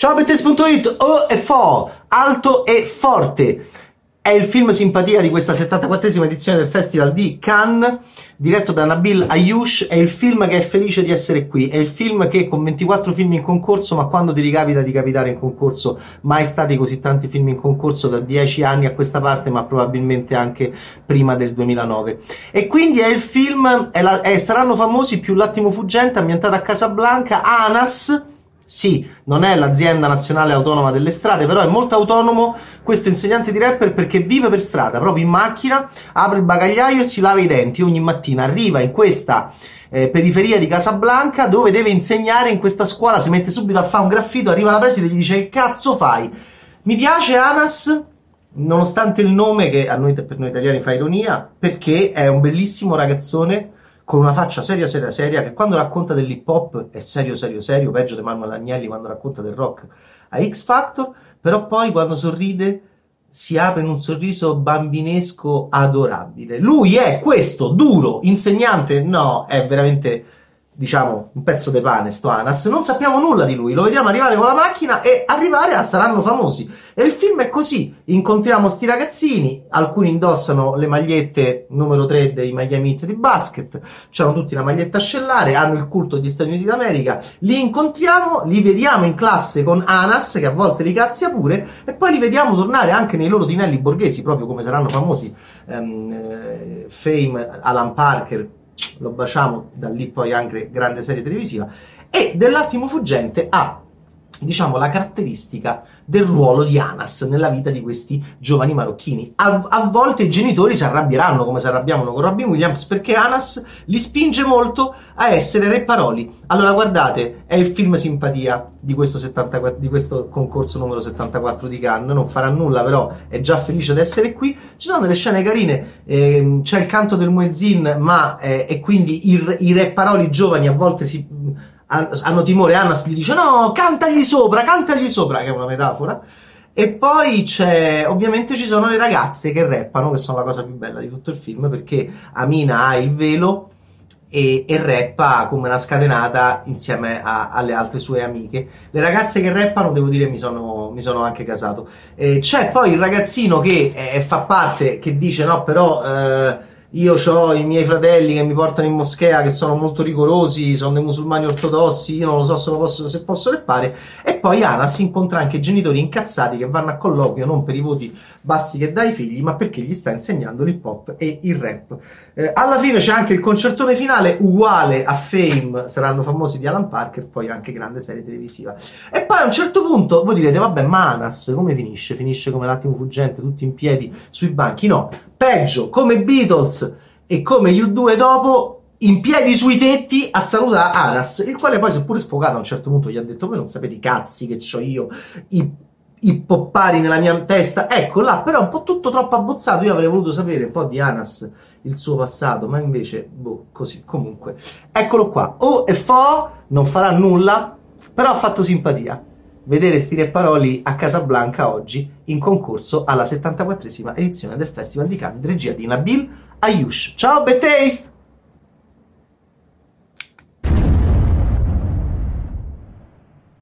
Ciao Bettes.it, O e Fo, alto e forte. È il film simpatia di questa 74esima edizione del Festival di Cannes, diretto da Nabil Ayush. È il film che è felice di essere qui. È il film che con 24 film in concorso, ma quando ti ricapita di capitare in concorso, mai stati così tanti film in concorso da 10 anni a questa parte, ma probabilmente anche prima del 2009. E quindi è il film, è la, è, saranno famosi più L'attimo fuggente, ambientato a Casablanca, Anas sì, non è l'azienda nazionale autonoma delle strade, però è molto autonomo questo insegnante di rapper perché vive per strada, proprio in macchina, apre il bagagliaio e si lava i denti ogni mattina. Arriva in questa eh, periferia di Casablanca dove deve insegnare in questa scuola, si mette subito a fare un graffito, arriva la preside e gli dice che cazzo fai? Mi piace Anas, nonostante il nome che noi, per noi italiani fa ironia, perché è un bellissimo ragazzone con una faccia seria, seria, seria, che quando racconta dell'hip hop è serio, serio, serio, peggio di Manuel Agnelli quando racconta del rock a X Factor, però poi quando sorride si apre in un sorriso bambinesco adorabile. Lui è questo, duro, insegnante, no, è veramente diciamo, un pezzo di pane, sto Anas, non sappiamo nulla di lui, lo vediamo arrivare con la macchina e arrivare a Saranno Famosi. E il film è così, incontriamo sti ragazzini, alcuni indossano le magliette numero 3 dei Miami Heat di basket, hanno tutti la maglietta ascellare, hanno il culto degli Stati Uniti d'America, li incontriamo, li vediamo in classe con Anas, che a volte li cazzia pure, e poi li vediamo tornare anche nei loro tinelli borghesi, proprio come saranno famosi um, eh, Fame, Alan Parker, lo baciamo, da lì poi anche grande serie televisiva, e dell'attimo fuggente ha diciamo, la caratteristica del ruolo di Anas nella vita di questi giovani marocchini. A, a, volte i genitori si arrabbieranno, come si arrabbiavano con Robin Williams, perché Anas li spinge molto a essere re paroli. Allora, guardate, è il film simpatia di questo, 74, di questo concorso numero 74 di Cannes. Non farà nulla, però è già felice di essere qui. Ci sono delle scene carine, eh, c'è il canto del muezzin, ma eh, e quindi i, i re paroli giovani a volte si hanno timore, Annas gli dice no, cantagli sopra, cantagli sopra, che è una metafora. E poi c'è, ovviamente ci sono le ragazze che rappano, che sono la cosa più bella di tutto il film, perché Amina ha il velo e, e rappa come una scatenata insieme a, alle altre sue amiche. Le ragazze che rappano, devo dire, mi sono, mi sono anche casato. Eh, c'è poi il ragazzino che eh, fa parte, che dice no, però... Eh, io ho i miei fratelli che mi portano in moschea che sono molto rigorosi, sono dei musulmani ortodossi, io non lo so se, posso, se posso reppare. E poi Anas incontra anche genitori incazzati che vanno a colloquio non per i voti bassi che dà ai figli, ma perché gli sta insegnando l'hip hop e il rap. Eh, alla fine c'è anche il concertone finale uguale a Fame, saranno famosi di Alan Parker, poi anche grande serie televisiva. E poi a un certo punto voi direte, vabbè, ma Anas come finisce? Finisce come l'attimo fuggente, tutti in piedi sui banchi? No, peggio, come Beatles e come U2 dopo, in piedi sui tetti a salutare Aras, il quale poi, seppure sfogato a un certo punto, gli ha detto: Voi non sapete i cazzi che ho io, i, i poppari nella mia testa. Ecco là, però un po' tutto troppo abbozzato. Io avrei voluto sapere un po' di Anas, il suo passato, ma invece, boh, così. Comunque, eccolo qua. O e Fo non farà nulla, però ha fatto simpatia vedere Stile Paroli a Casablanca oggi in concorso alla 74esima edizione del Festival di Cannes, regia di Nabil Ayush. Ciao, Betaste!